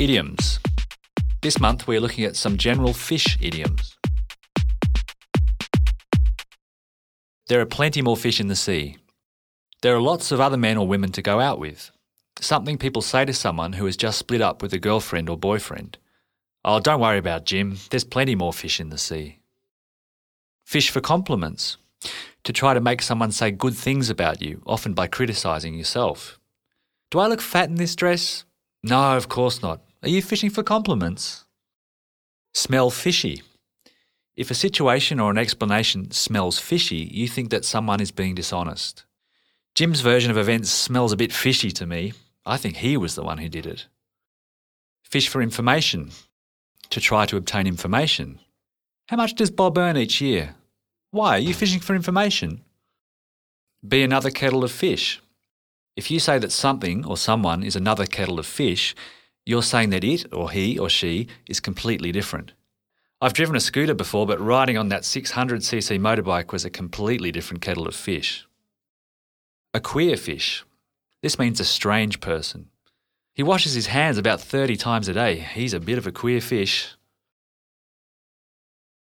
Idioms. This month we're looking at some general fish idioms. There are plenty more fish in the sea. There are lots of other men or women to go out with. Something people say to someone who has just split up with a girlfriend or boyfriend. Oh, don't worry about Jim, there's plenty more fish in the sea. Fish for compliments. To try to make someone say good things about you, often by criticising yourself. Do I look fat in this dress? No, of course not. Are you fishing for compliments? Smell fishy. If a situation or an explanation smells fishy, you think that someone is being dishonest. Jim's version of events smells a bit fishy to me. I think he was the one who did it. Fish for information. To try to obtain information. How much does Bob earn each year? Why? Are you fishing for information? Be another kettle of fish. If you say that something or someone is another kettle of fish, you're saying that it or he or she is completely different. I've driven a scooter before, but riding on that 600cc motorbike was a completely different kettle of fish. A queer fish. This means a strange person. He washes his hands about 30 times a day. He's a bit of a queer fish.